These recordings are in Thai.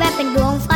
แวบเป็นดวงไฟ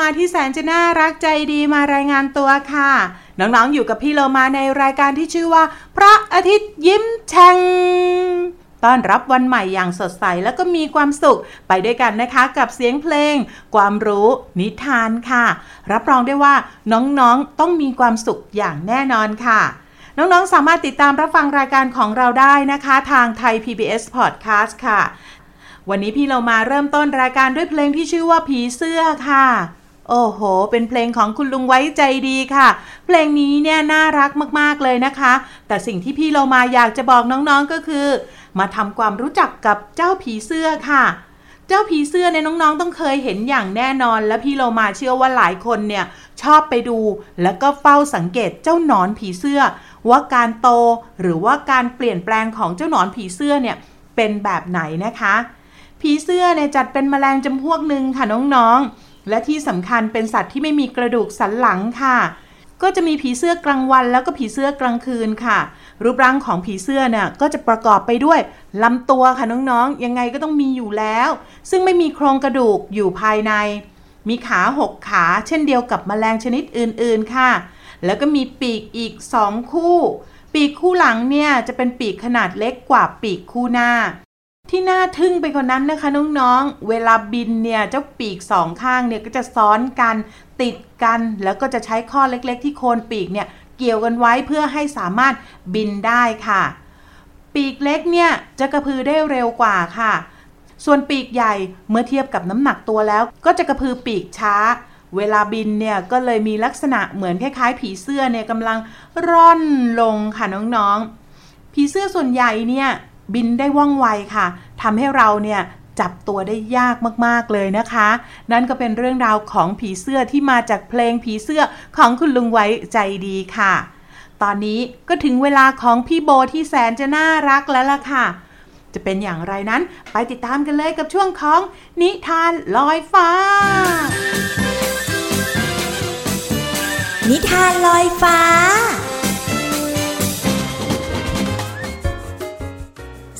มาที่แสนจะน่ารักใจดีมารายงานตัวค่ะ น้องๆอยู่กับพี่โลมาในรายการที่ชื่อว่า พระอาทิตย์ยิ้มแฉ่งต้อนรับวันใหม่อย่างสดใสแล้วก็มีความสุขไปด้วยกันนะคะกับเสียงเพลง ความรู้นิทานค่ะ รับรองได้ว่าน้องๆต้องมีความสุขอย่างแน่นอนค่ะน้องๆ สามารถติดตามรับฟังรายการของเราได้นะคะ ทางไทย PBS Podcast ค่ะ วันนี้พี่เรามาเริ่มต้นรายการด้วยเพลงที่ชื่อว่าผีเสื้อค่ะ โอ้โห เป็นเพลงของคุณลุงไว้ใจดีค่ะ เพลงนี้เนี่ยน่ารักมากๆเลยนะคะ แต่สิ่งที่พี่เรามาอยากจะบอกน้องๆก็คือ มาทำความรู้จักกับเจ้าผีเสื้อค่ะ เจ้าผีเสื้อเนี่ยน้องๆ ต้องเคยเห็นอย่างแน่นอน และพี่เรามาเชื่อว่าหลายคนเนี่ยชอบไปดู แล้วก็เฝ้าสังเกตเจ้าหนอนผีเสื้อ ว่าการโตหรือว่าการเปลี่ยนแปลงของเจ้าหนอนผีเสื้อเนี่ยเป็นแบบไหนนะคะ ผีเสื้อเนี่ยจัดเป็นแมลงจำพวกหนึ่งค่ะน้องๆ และที่สำคัญเป็นสัตว์ที่ไม่มีกระดูกสันหลังค่ะ ก็จะมีผีเสื้อกลางวันแล้วก็ผีเสื้อกลางคืนค่ะ รูปร่างของผีเสื้อเนี่ยก็จะประกอบไปด้วยลำตัวค่ะน้องๆ ยังไงก็ต้องมีอยู่แล้ว ซึ่งไม่มีโครงกระดูกอยู่ภายใน มีขาหกขาเช่นเดียวกับแมลงชนิดอื่นๆค่ะ แล้วก็มีปีกอีกสองคู่ ปีกคู่หลังเนี่ยจะเป็นปีกขนาดเล็กกว่าปีกคู่หน้า ที่น่าทึ่งไปกว่านั้นนะคะน้องๆ เวลาบินเนี่ยเจ้าปีกสองข้างเนี่ยก็จะซ้อนกันติดกัน แล้วก็จะใช้ข้อเล็กๆ ที่โคนปีกเนี่ยเกี่ยวกันไว้เพื่อให้สามารถบินได้ค่ะ ปีกเล็กเนี่ยจะกระพือได้เร็วกว่าค่ะ ส่วนปีกใหญ่เมื่อเทียบกับน้ำหนักตัวแล้ว ก็จะกระพือปีกช้า เวลาบินเนี่ยก็เลยมีลักษณะเหมือนคล้ายๆ ผีเสื้อเนี่ยกำลังร่อนลงค่ะน้องๆ ผีเสื้อส่วนใหญ่เนี่ย บินได้ว่องไวค่ะทำให้เราเนี่ยจับตัวได้ยากมากๆเลยนะคะ นั่นก็เป็นเรื่องราวของผีเสื้อที่มาจากเพลงผีเสื้อของคุณลุงไว้ใจดีค่ะ ตอนนี้ก็ถึงเวลาของพี่โบที่แสนจะน่ารักแล้วล่ะค่ะ จะเป็นอย่างไรนั้นไปติดตามกันเลยกับช่วงของนิทานลอยฟ้า นิทานลอยฟ้า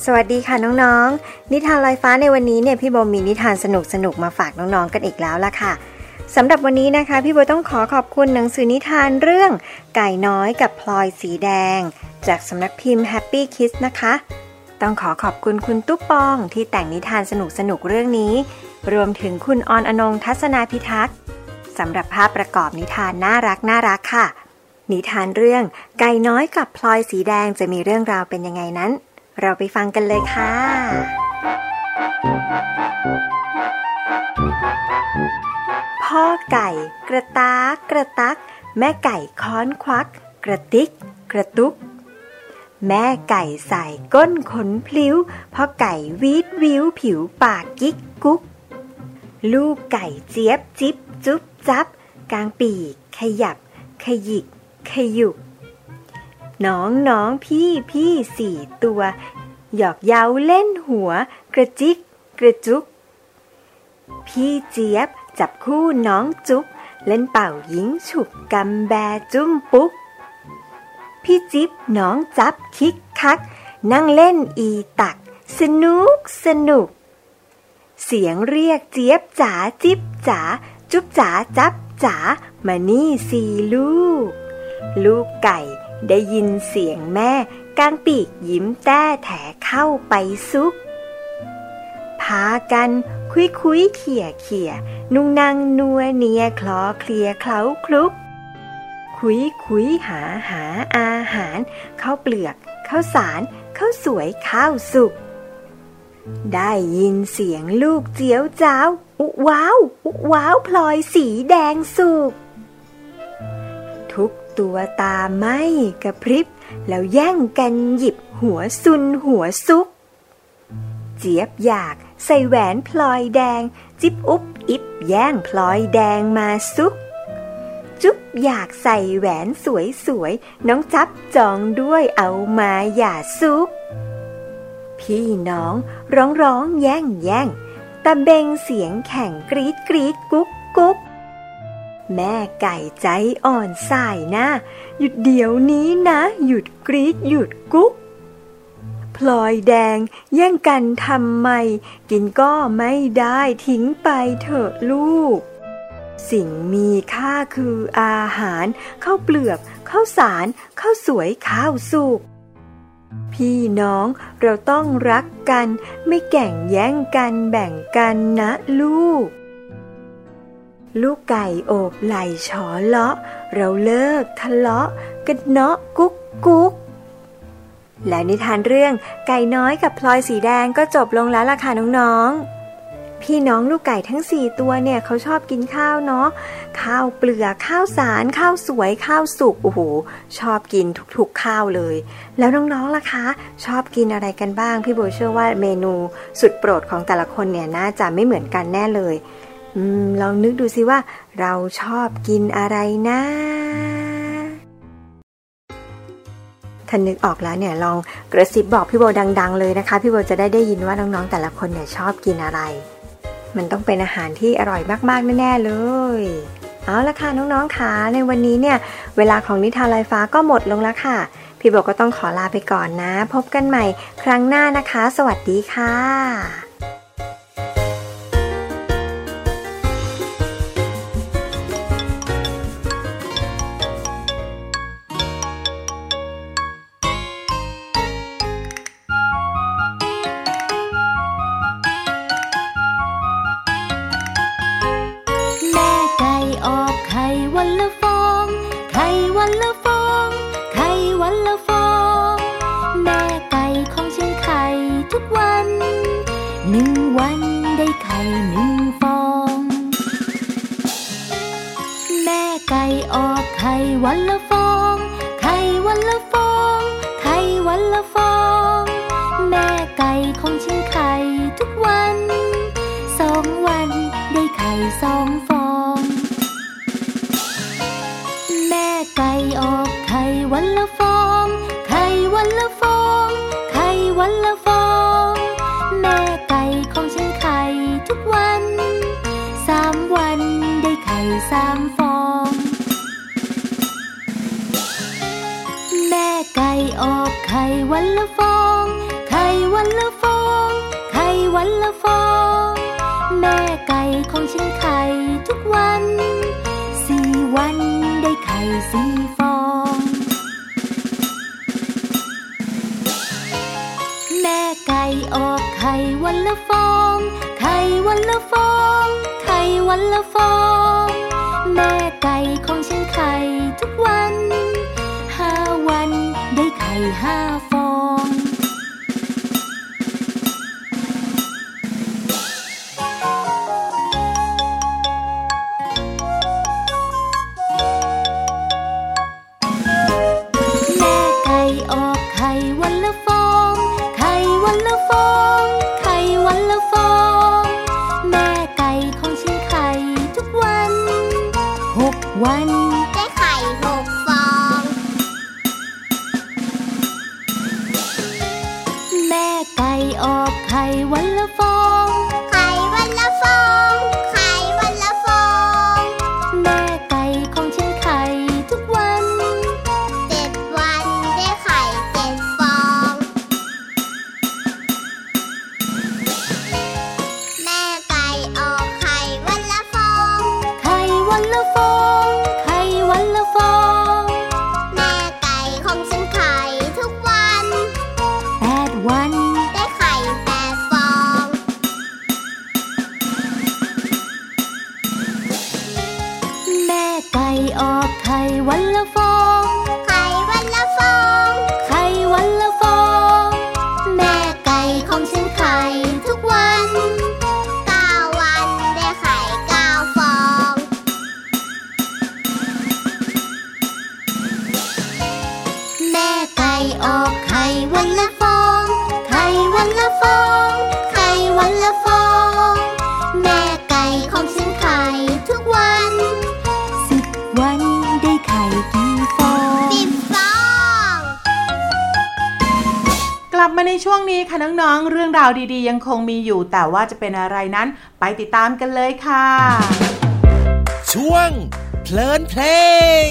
สวัสดีค่ะน้องๆ นิทานลอยฟ้าในวันนี้เนี่ยพี่โบมีนิทานสนุกๆมาฝากน้องๆกันอีกแล้วล่ะค่ะสำหรับวันนี้นะคะ พี่โบต้องขอขอบคุณหนังสือนิทานเรื่อง ไก่น้อยกับพลอยสีแดง จากสำนักพิมพ์ Happy Kids นะคะ ต้องขอขอบคุณคุณตุ๊กปองที่แต่งนิทานสนุกๆเรื่องนี้ รวมถึงคุณออนอนงทัศนาพิทักษ์สำหรับภาพประกอบนิทานน่ารักน่ารักค่ะ นิทานเรื่อง ไก่น้อยกับพลอยสีแดงจะมีเรื่องราวเป็นยังไงนั้น เราไปฟังกันเลยค่ะ พ่อไก่ กระตากกระตัก แม่ไก่ค้อนควัก กระติก กระตุก แม่ไก่ใส่ก้นขนพลิ้วพ่อไก่วีดวิวผิวปากกิ๊กกุ๊ก ลูกไก่เจี๊ยบจิ๊บจุ๊บจับ กลางปีกขยับ ขยิก ขยุก น้องน้องพี่พี่สี่ตัว หยอกเย้าเล่นหัว กระจิก กระจุก พี่เจี๊ยบจับคู่น้องจุ๊บเล่นเป่ายิงฉุกกำแบจุ้มปุ๊ก พี่จิ๊บน้องจับคิกคัก นั่งเล่นอีตัก สนุกสนุก เสียงเรียกเจี๊ยบจ๋าจิ๊บจ๋าจุ๊บจ๋าจับจ๋ามานี่สี่ลูก ลูกไก่ ได้ยินเสียงแม่กางปีกยิ้มแต้แถเข้าไปซุก พากันคุยคุยเขี่ยเขี่ยนุ่งนางนัวเนียคลอเคลียเคล้าคลุก คุยคุยหาหาอาหารข้าวเปลือกข้าวสารข้าวสวยข้าวสุก ได้ยินเสียงลูกเจียวจ้าว อุว้าว อุว้าวพลอยสีแดงสุกทุก ตัวตาไม่กระพริบ แล้วแย่งกันหยิบหัวซุนหัวซุก เจี๊ยบอยากใส่แหวนพลอยแดง จิบอุบอิบแย่งพลอยแดงมาซุก จุ๊บอยากใส่แหวนสวยสวยๆน้องจับจองด้วยเอามาอย่าซุก พี่น้องร้องร้องแย่งแย่งตะเบงเสียงแข่งกรีดกรีดกุ๊กกุ๊ก แม่ไก่ใจอ่อนสายน้าหยุดเดี๋ยวนี้นะ หยุดกรีดหยุดกุ๊กพลอยแดงแย่งกันทำไม กินก็ไม่ได้ทิ้งไปเถอะลูก สิ่งมีค่าคืออาหารข้าวเปลือกข้าวสารข้าวสวยข้าวสุกพี่น้องเราต้องรักกัน ไม่แก่งแย่งกันแบ่งกันนะลูก ลูกไก่โอบไหลฉอเลาะ เราเลิกทะเลาะกันเนาะกุ๊กกุ๊กและนิทานเรื่องไก่น้อยกับพลอยสีแดงก็จบลงแล้วล่ะค่ะน้องๆ พี่น้องลูกไก่ทั้งสี่ตัวเนี่ยเขาชอบกินข้าวเนาะข้าวเปลือกข้าวสารข้าวสวยข้าวสุกโอ้โหชอบกินทุกๆข้าวเลย แล้วน้องๆล่ะคะ ชอบกินอะไรกันบ้าง พี่โบเชื่อว่าเมนูสุดโปรดของแต่ละคนเนี่ยน่าจะไม่เหมือนกันแน่เลย ลองนึกดูสิว่า เราชอบกินอะไรนะถ้านึกออกแล้วเนี่ยลองกระซิบบอกพี่โบดัง ๆ เลยนะคะ พี่โบจะได้ได้ยินว่าน้องๆแต่ละคนเนี่ยชอบกินอะไร มันต้องเป็นอาหารที่อร่อยมากๆแน่ๆเลยเอาละค่ะน้องๆค่ะในวันนี้เนี่ย เวลาของนิทานลอยฟ้าก็หมดลงแล้วค่ะ พี่โบก็ต้องขอลาไปก่อนนะ พบกันใหม่ครั้งหน้านะคะ สวัสดีค่ะ ไก่ออกไข่วันละฟอง ไข่วันละฟอง ไข่วันละฟอง ไข่วันละฟอง ไข่วันละฟอง แม่ไก่ของฉันไข่ทุกวัน ห้าวันได้ไข่ห้า ช่วงนี้ค่ะน้องๆ เรื่องราวดีๆ ยังคงมีอยู่ แต่ว่าจะเป็นอะไรนั้น ไปติดตามกันเลยค่ะ ช่วงเพลินเพลง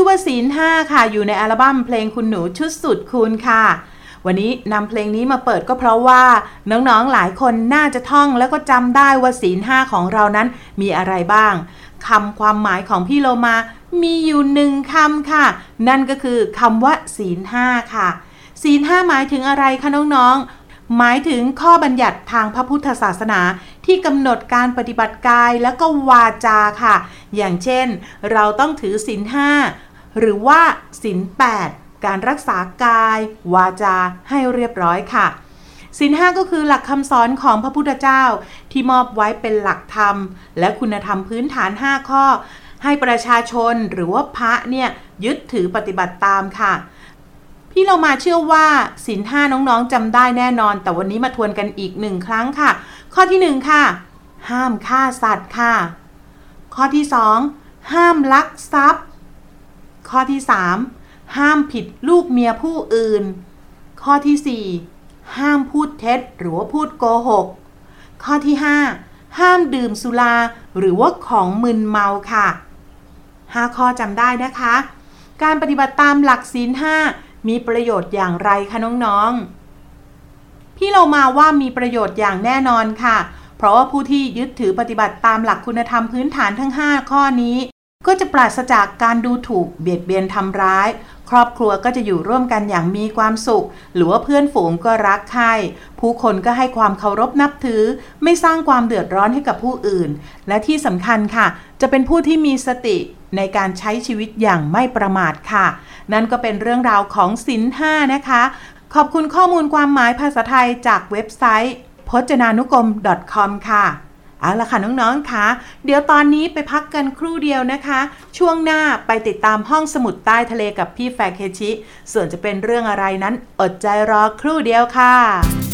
อว่าศีลห้าค่ะ อยู่ในอัลบั้มเพลงคุณหนูชุดสุดคูณค่ะ วันนี้นำเพลงนี้มาเปิดก็เพราะว่าน้องๆหลายคนน่าจะท่องแล้วก็จำได้ว่าศีลห้าของเรานั้นมีอะไรบ้างคำความหมายของพี่โลมา มีอยู่หนึ่งคำค่ะ นั่นก็คือคำว่าศีลห้าค่ะ ศีลห้าหมายถึงอะไรคะน้องๆ หมายถึงข้อบัญญัติทางพระพุทธศาสนาที่กำหนดการปฏิบัติกายแล้วก็วาจาค่ะ อย่างเช่น เราต้องถือศีลห้า หรือว่าศีลแปดการรักษากาย วาจาให้เรียบร้อยค่ะศีลห้าก็คือหลักคำสอนของพระพุทธเจ้าที่มอบไว้เป็นหลักธรรม และคุณธรรมพื้นฐาน 5 ข้อ ให้ประชาชนหรือว่าพระเนี่ยยึดถือปฏิบัติตามค่ะ พี่เรามาเชื่อว่าศีลห้าน้องๆจำได้แน่นอน แต่วันนี้มาทวนกันอีกหนึ่งครั้งค่ะ ข้อที่หนึ่งค่ะ ห้ามฆ่าสัตว์ค่ะ ข้อที่สองห้ามลักทรัพย์ ข้อที่สามห้ามผิดลูกเมียผู้อื่น ข้อที่สี่ห้ามพูดเท็จหรือว่าพูดโกหก ข้อที่ห้าห้ามดื่มสุราหรือว่าของมึนเมาค่ะห้าข้อจำได้นะคะ การปฏิบัติตามหลักศีลห้ามีประโยชน์อย่างไรคะน้องๆ พี่เรามาว่ามีประโยชน์อย่างแน่นอนค่ะ เพราะว่าผู้ที่ยึดถือปฏิบัติตามหลักคุณธรรมพื้นฐานทั้ง 5 ข้อนี้ ก็จะปราศจากการดูถูกเบียดเบียนทำร้าย ครอบครัวก็จะอยู่ร่วมกันอย่างมีความสุข หรือว่าเพื่อนฝูงก็รักใคร่ผู้คนก็ให้ความเคารพนับถือ ไม่สร้างความเดือดร้อนให้กับผู้อื่น และที่สำคัญค่ะ จะเป็นผู้ที่มีสติในการใช้ชีวิตอย่างไม่ประมาทค่ะ นั่นก็เป็นเรื่องราวของสินห้านะคะ ขอบคุณข้อมูลความหมายภาษาไทยจากเว็บไซต์ พจนานุกรม .com ค่ะ เอาละค่ะน้องๆคะเดี๋ยวตอนนี้ไปพักกันครู่เดียวนะคะ ช่วงหน้าไปติดตามห้องสมุดใต้ทะเลกับพี่แฟกเคชิ ส่วนจะเป็นเรื่องอะไรนั้นอดใจรอครู่เดียวค่ะ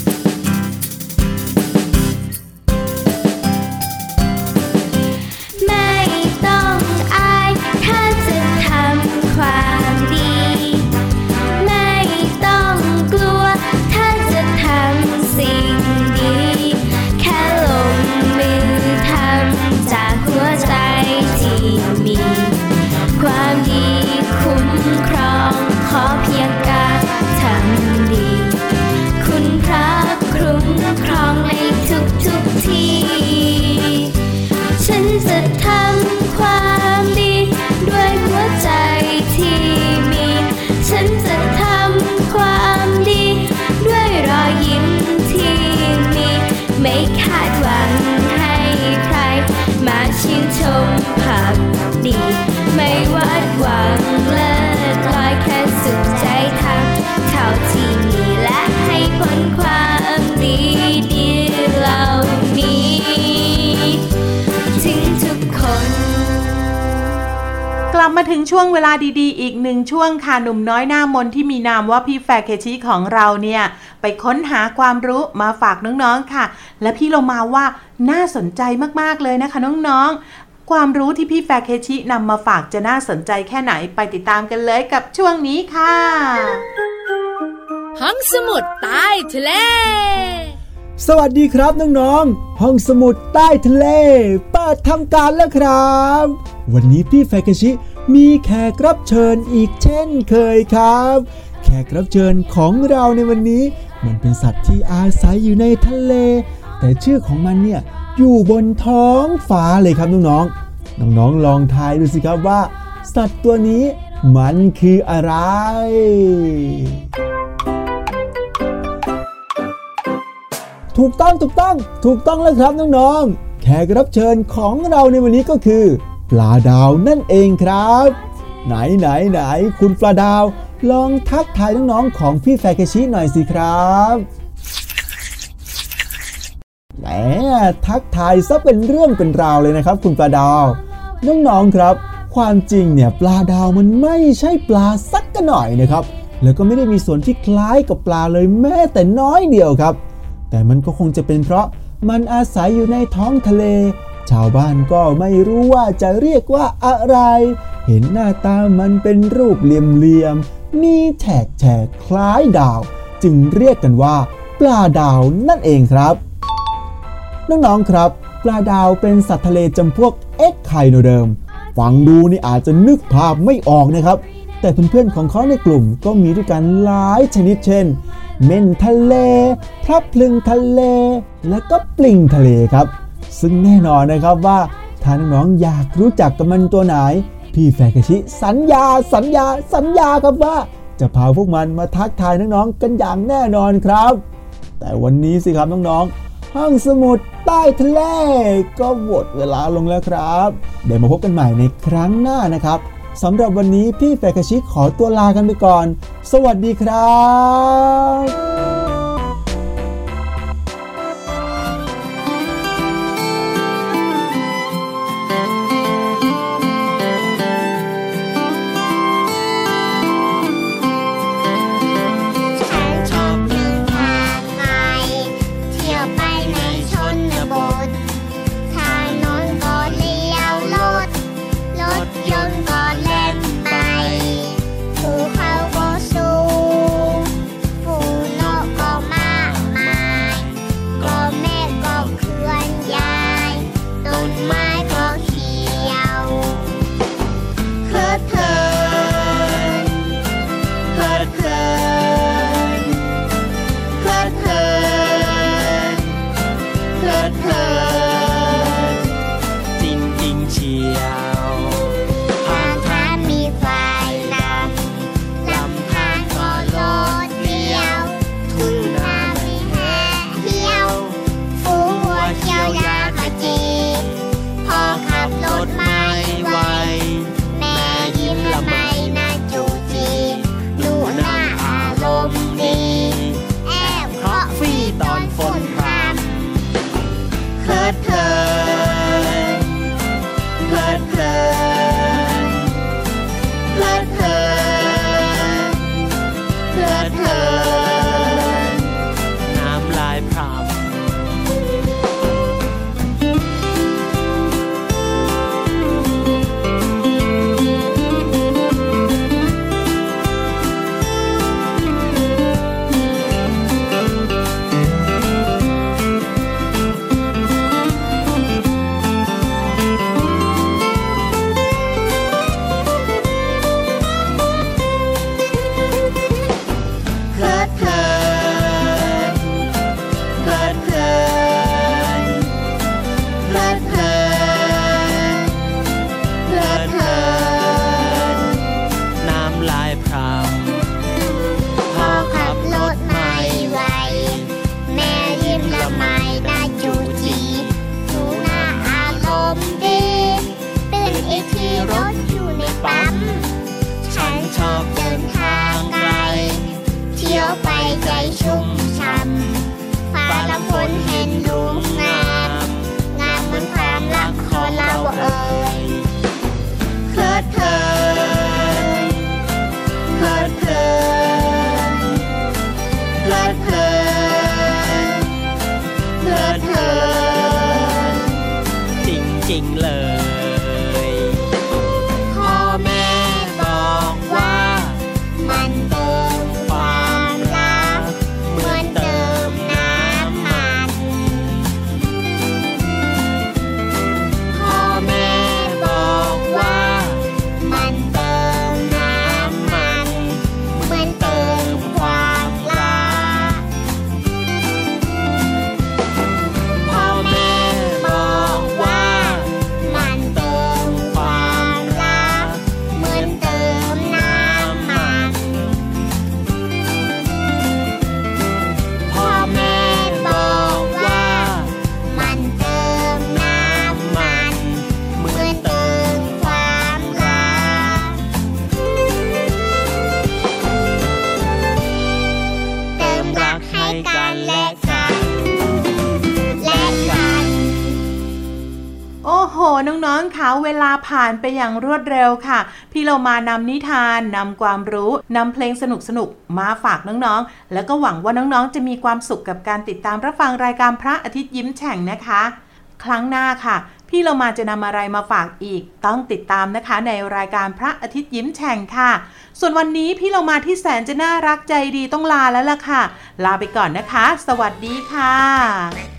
กลับมาถึงช่วงเวลาดีๆ อีกหนึ่งช่วงค่ะหนุ่มน้อยหน้ามนที่มีนามว่าพี่แฟร์เคชิของเราเนี่ย ไปค้นหาความรู้มาฝากน้องๆค่ะ และพี่เรามาว่าน่าสนใจมากๆเลยนะคะน้องๆ ความรู้ที่พี่แฟร์เคชินำมาฝากจะน่าสนใจแค่ไหนไปติดตามกันเลยกับช่วงนี้ค่ะห้องสมุดใต้ทะเลสวัสดีครับน้องๆ ห้องสมุดใต้ทะเล เปิดทำการแล้วครับ วันนี้พี่แฟกชิ มีแขกรับเชิญอีกเช่นเคยครับ แขกรับเชิญของเราในวันนี้ มันเป็นสัตว์ที่อาศัยอยู่ในทะเล แต่ชื่อของมันเนี่ยอยู่บนท้องฟ้าเลยครับน้องๆน้องๆลองทายดูสิครับว่า สัตว์ตัวนี้มันคืออะไรถูกต้องถูกต้องถูกต้องแล้วครับน้องๆ แขกรับเชิญของเราในวันนี้ก็คือ ปลาดาวนั่นเองครับ ไหนไหนไหนคุณปลาดาว ลองทักทายน้องๆของพี่แฟกชิหน่อยสิครับแหมทักทายซะเป็นเรื่องเป็นราวเลยนะครับ คุณปลาดาว น้องๆครับ ความจริงเนี่ยปลาดาวมันไม่ใช่ปลาสักกันหน่อยนะครับ แล้วก็ไม่ได้มีส่วนที่คล้ายกับปลาเลยแม้แต่น้อยเดียวครับ แต่มันก็คงจะเป็นเพราะมันอาศัยอยู่ในท้องทะเล ชาวบ้านก็ไม่รู้ว่าจะเรียกว่าอะไร เห็นหน้าตามันเป็นรูปเหลี่ยมๆ มีแฉกแฉกคล้ายดาว จึงเรียกกันว่า ปลาดาวนั่นเองครับ น้องๆครับ ปลาดาวเป็นสัตว์ทะเลจำพวกเอ็กไคโนเดิม ฟังดูนี่อาจจะนึกภาพไม่ออกนะครับ แต่เพื่อนๆของเขาในกลุ่มก็มีด้วยกันหลายชนิดเช่น เม่นทะเล พลับพลึงทะเล และก็ปลิงทะเลครับ ซึ่งแน่นอนนะครับว่าถ้าน้องๆอยากรู้จักกับมันตัวไหน พี่แฟกชิ สัญญาสัญญาสัญญาครับว่า จะพาพวกมันมาทักทายน้องๆกันอย่างแน่นอนครับ แต่วันนี้สิครับน้องๆห้องสมุดใต้ทะเล ก็หมดเวลาลงแล้วครับ เดี๋ยวมาพบกันใหม่ในครั้งหน้านะครับสำหรับวันนี้พี่แฟกชิขอตัวลากันไปก่อน สวัสดีครับ เพลิดเพลินเพลิดเพลินานไปอย่างรวดเร็วค่ะ พี่เรามานำนิทานนำความรู้นำเพลงสนุกๆมาฝากน้องๆ แล้วก็หวังว่าน้องๆ จะมีความสุขกับการติดตามรับฟังรายการพระอาทิตย์ยิ้มแฉ่งนะคะ ครั้งหน้าค่ะ พี่เรามาจะนำอะไรมาฝากอีก ต้องติดตามนะคะในรายการพระอาทิตย์ยิ้มแฉ่งค่ะ ส่วนวันนี้พี่เรามาที่แสนจะน่ารักใจดีต้องลาแล้วล่ะค่ะ ลาไปก่อนนะคะ สวัสดีค่ะ「